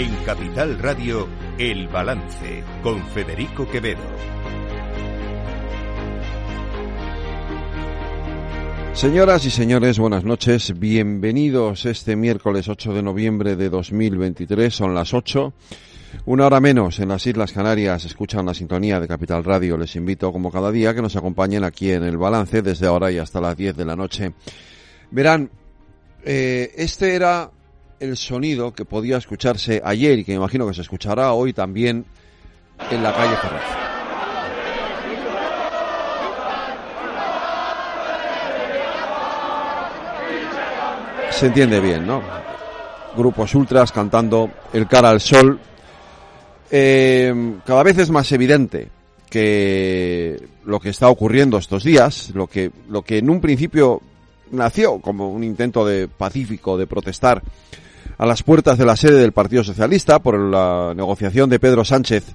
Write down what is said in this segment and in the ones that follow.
En Capital Radio, El Balance, con Federico Quevedo. Señoras y señores, buenas noches. Bienvenidos este miércoles 8 de noviembre de 2023. Son las 8. Una hora menos en las Islas Canarias escuchan la sintonía de Capital Radio. Les invito, como cada día, que nos acompañen aquí en el balance desde ahora y hasta las 10 de la noche. Verán, eh, este era el sonido que podía escucharse ayer y que imagino que se escuchará hoy también en la calle Ferraz. Se entiende bien, ¿no? Grupos ultras cantando el cara al sol. Eh, cada vez es más evidente que lo que está ocurriendo estos días, lo que, lo que en un principio nació como un intento de pacífico de protestar a las puertas de la sede del Partido Socialista por la negociación de Pedro Sánchez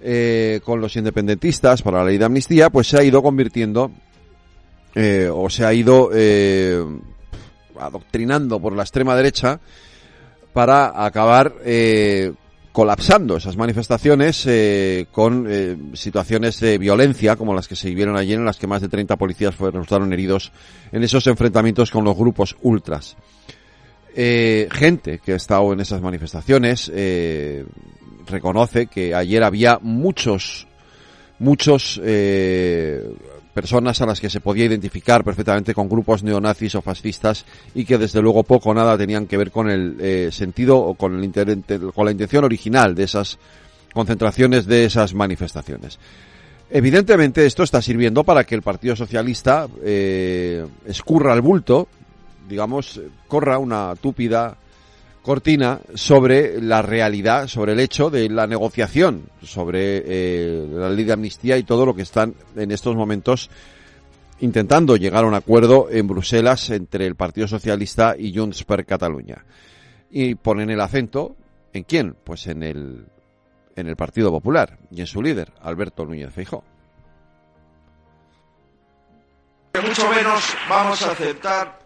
eh, con los independentistas para la ley de amnistía, pues se ha ido convirtiendo eh, o se ha ido eh, adoctrinando por la extrema derecha para acabar colapsando esas manifestaciones con situaciones de violencia como las que se vivieron ayer en las que más de 30 policías resultaron heridos en esos enfrentamientos con los grupos ultras. Eh, gente que ha estado en esas manifestaciones eh, reconoce que ayer había muchos, muchos eh, personas a las que se podía identificar perfectamente con grupos neonazis o fascistas y que desde luego poco o nada tenían que ver con el sentido o con, el con la intención original de esas concentraciones, de esas manifestaciones. Evidentemente esto está sirviendo para que el Partido Socialista escurra el bulto, digamos, corra una túpida cortina sobre la realidad, sobre el hecho de la negociación, sobre eh, la ley de amnistía y todo lo que están en estos momentos intentando llegar a un acuerdo en Bruselas entre el Partido Socialista y Junts per Catalunya. Y ponen el acento en quién? Pues en el en el Partido Popular y en su líder, Alberto Núñez Feijóo. Mucho menos vamos a aceptar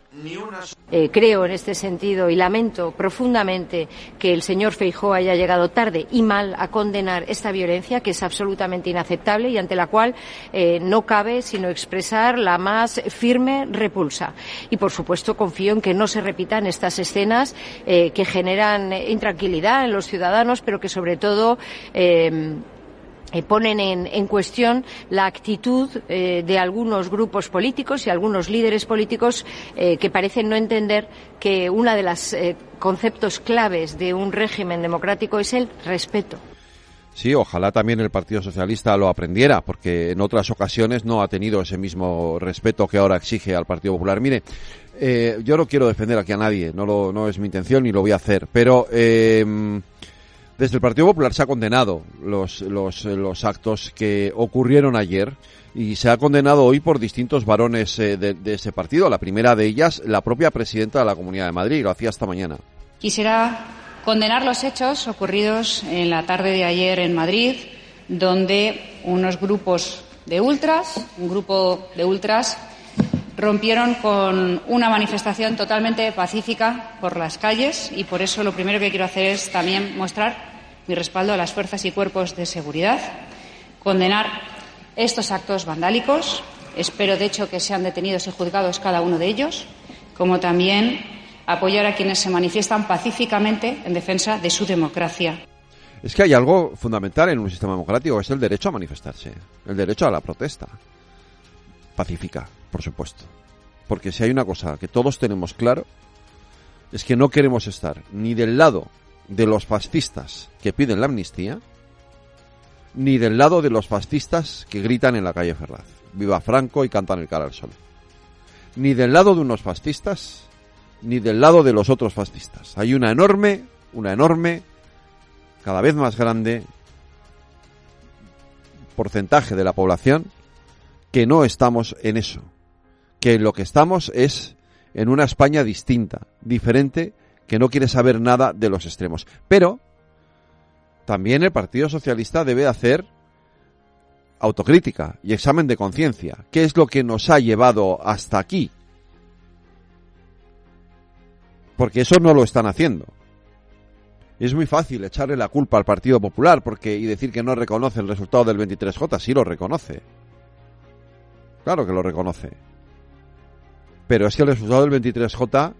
Eh, creo en este sentido y lamento profundamente que el señor Feijóo haya llegado tarde y mal a condenar esta violencia que es absolutamente inaceptable y ante la cual eh, no cabe sino expresar la más firme repulsa. Y por supuesto confío en que no se repitan estas escenas eh, que generan intranquilidad en los ciudadanos, pero que sobre todo eh, ponen en, en cuestión la actitud eh, de algunos grupos políticos y algunos líderes políticos eh, que parecen no entender que uno de los conceptos claves de un régimen democrático es el respeto. Sí, ojalá también el Partido Socialista lo aprendiera, porque en otras ocasiones no ha tenido ese mismo respeto que ahora exige al Partido Popular. Mire, yo no quiero defender aquí a nadie, no, lo, no es mi intención ni lo voy a hacer, pero desde el Partido Popular se ha condenado los, los, los actos que ocurrieron ayer y se ha condenado hoy por distintos varones eh, de, de ese partido. La primera de ellas, la propia presidenta de la Comunidad de Madrid, lo hacía esta mañana. Quisiera condenar los hechos ocurridos en la tarde de ayer en Madrid, donde unos grupos de ultras, un grupo de ultras, rompieron con una manifestación totalmente pacífica por las calles y por eso lo primero que quiero hacer es también mostrar mi respaldo a las fuerzas y cuerpos de seguridad, condenar estos actos vandálicos, espero de hecho que sean detenidos y juzgados cada uno de ellos, como también apoyar a quienes se manifiestan pacíficamente en defensa de su democracia. Es que hay algo fundamental en un sistema democrático, es el derecho a manifestarse, el derecho a la protesta. Pacífica, por supuesto. Porque si hay una cosa que todos tenemos claro, es que no queremos estar ni del lado de los fascistas que piden la amnistía, ni del lado de los fascistas que gritan en la calle Ferraz. Viva Franco y cantan el cara al sol. Ni del lado de unos fascistas, ni del lado de los otros fascistas. Hay una enorme, una enorme cada vez más grande porcentaje de la población que no estamos en eso. Que lo que estamos es en una España distinta, diferente, que no quiere saber nada de los extremos. Pero también el Partido Socialista debe hacer autocrítica y examen de conciencia. ¿Qué es lo que nos ha llevado hasta aquí? Porque eso no lo están haciendo. Es muy fácil echarle la culpa al Partido Popular porque y decir que no reconoce el resultado del 23J. Sí lo reconoce. Claro que lo reconoce. Pero es que el resultado del 23J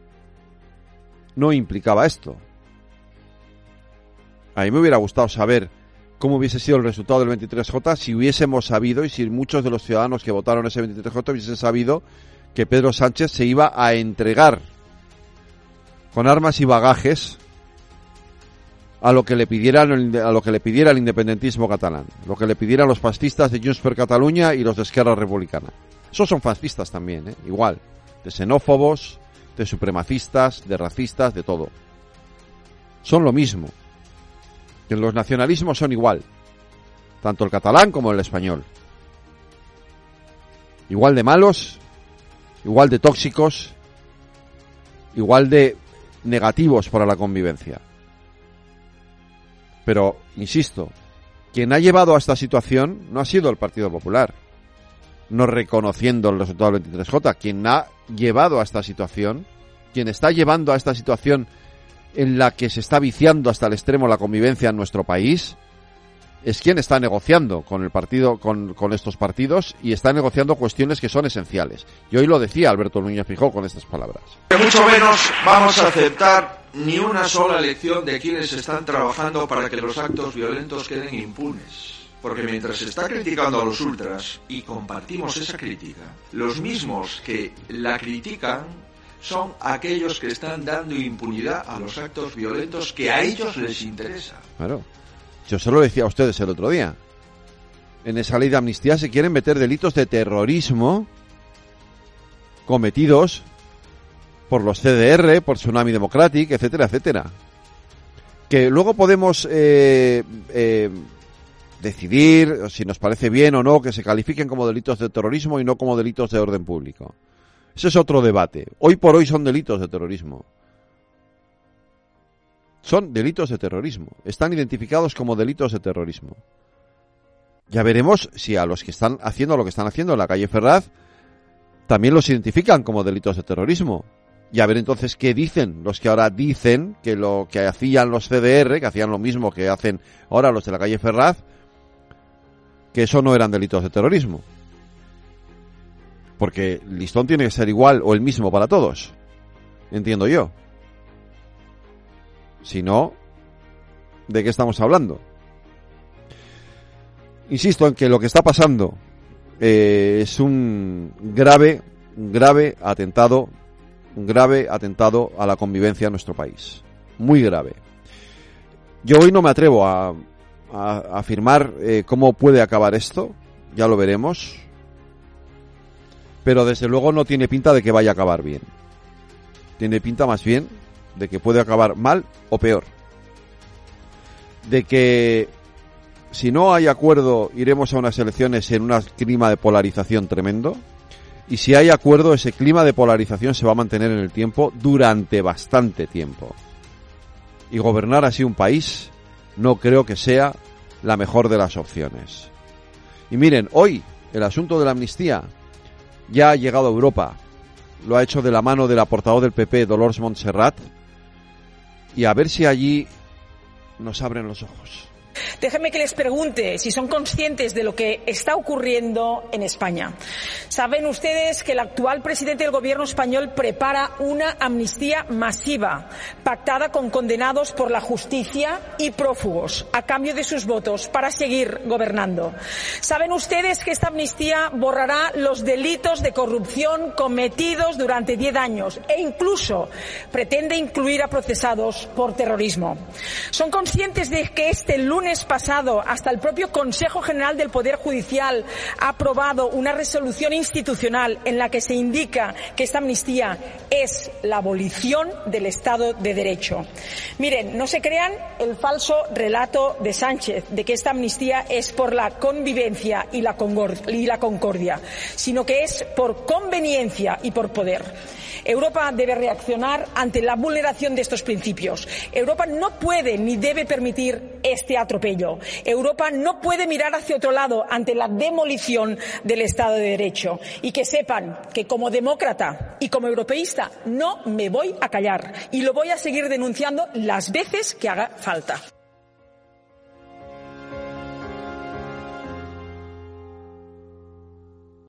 no implicaba esto. A mí me hubiera gustado saber cómo hubiese sido el resultado del 23J si hubiésemos sabido y si muchos de los ciudadanos que votaron ese 23J hubiesen sabido que Pedro Sánchez se iba a entregar con armas y bagajes a lo que le pidieran a lo que le pidiera el independentismo catalán, lo que le pidieran los fascistas de Junts per Cataluña y los de Esquerra Republicana. Esos son fascistas también, ¿eh? igual, de xenófobos, de supremacistas, de racistas, de todo. Son lo mismo. Los nacionalismos son igual, tanto el catalán como el español. Igual de malos, igual de tóxicos, igual de negativos para la convivencia. Pero, insisto, quien ha llevado a esta situación no ha sido el Partido Popular, no reconociendo el resultado del 23J. Quien ha llevado a esta situación, quien está llevando a esta situación en la que se está viciando hasta el extremo la convivencia en nuestro país, es quien está negociando con el partido, con, estos partidos y está negociando cuestiones que son esenciales. Y hoy lo decía Alberto Núñez Fijó con estas palabras. Mucho menos vamos a aceptar ni una sola lección de quienes están trabajando para que los actos violentos queden impunes. Porque mientras se está criticando a los ultras y compartimos esa crítica, los mismos que la critican son aquellos que están dando impunidad a los actos violentos que a ellos les interesa. Claro. Yo se lo decía a ustedes el otro día. En esa ley de amnistía se quieren meter delitos de terrorismo cometidos por los CDR, por Tsunami Democratic, etcétera, etcétera. Que luego podemos eh, eh, decidir si nos parece bien o no que se califiquen como delitos de terrorismo y no como delitos de orden público. Ese es otro debate. Hoy por hoy son delitos de terrorismo. Son delitos de terrorismo. Están identificados como delitos de terrorismo. Ya veremos si a los que están haciendo lo que están haciendo en la calle Ferraz también los identifican como delitos de terrorismo. Y a ver entonces qué dicen los que ahora dicen que lo que hacían los CDR, que hacían lo mismo que hacen ahora los de la calle Ferraz, que eso no eran delitos de terrorismo. Porque listón tiene que ser igual o el mismo para todos. Entiendo yo. Si no, ¿de qué estamos hablando? Insisto en que lo que está pasando eh, es un grave, grave atentado, un grave atentado a la convivencia en nuestro país. Muy grave. Yo hoy no me atrevo a, afirmar eh, cómo puede acabar esto, ya lo veremos, pero desde luego no tiene pinta de que vaya a acabar bien. Tiene pinta más bien de que puede acabar mal o peor. De que si no hay acuerdo iremos a unas elecciones en un clima de polarización tremendo. Y si hay acuerdo, ese clima de polarización se va a mantener en el tiempo durante bastante tiempo. Y gobernar así un país no creo que sea la mejor de las opciones. Y miren, hoy el asunto de la amnistía ya ha llegado a Europa. Lo ha hecho de la mano de la portavoz del PP, Dolores Montserrat. Y a ver si allí nos abren los ojos. Déjenme que les pregunte si son conscientes de lo que está ocurriendo en España. Saben ustedes que el actual presidente del gobierno español prepara una amnistía masiva, pactada con condenados por la justicia y prófugos, a cambio de sus votos, para seguir gobernando. Saben ustedes que esta amnistía borrará los delitos de corrupción cometidos durante diez años e incluso pretende incluir a procesados por terrorismo. Son conscientes de que este lunes pasado hasta el propio Consejo General del Poder Judicial ha aprobado una resolución institucional en la que se indica que esta amnistía es la abolición del Estado de Derecho. Miren, no se crean el falso relato de Sánchez de que esta amnistía es por la convivencia y la, y la concordia, sino que es por conveniencia y por poder. Europa debe reaccionar ante la vulneración de estos principios. Europa no puede ni debe permitir este atropello. Europa no puede mirar hacia otro lado ante la demolición del Estado de Derecho. Y que sepan que como demócrata y como europeísta no me voy a callar y lo voy a seguir denunciando las veces que haga falta.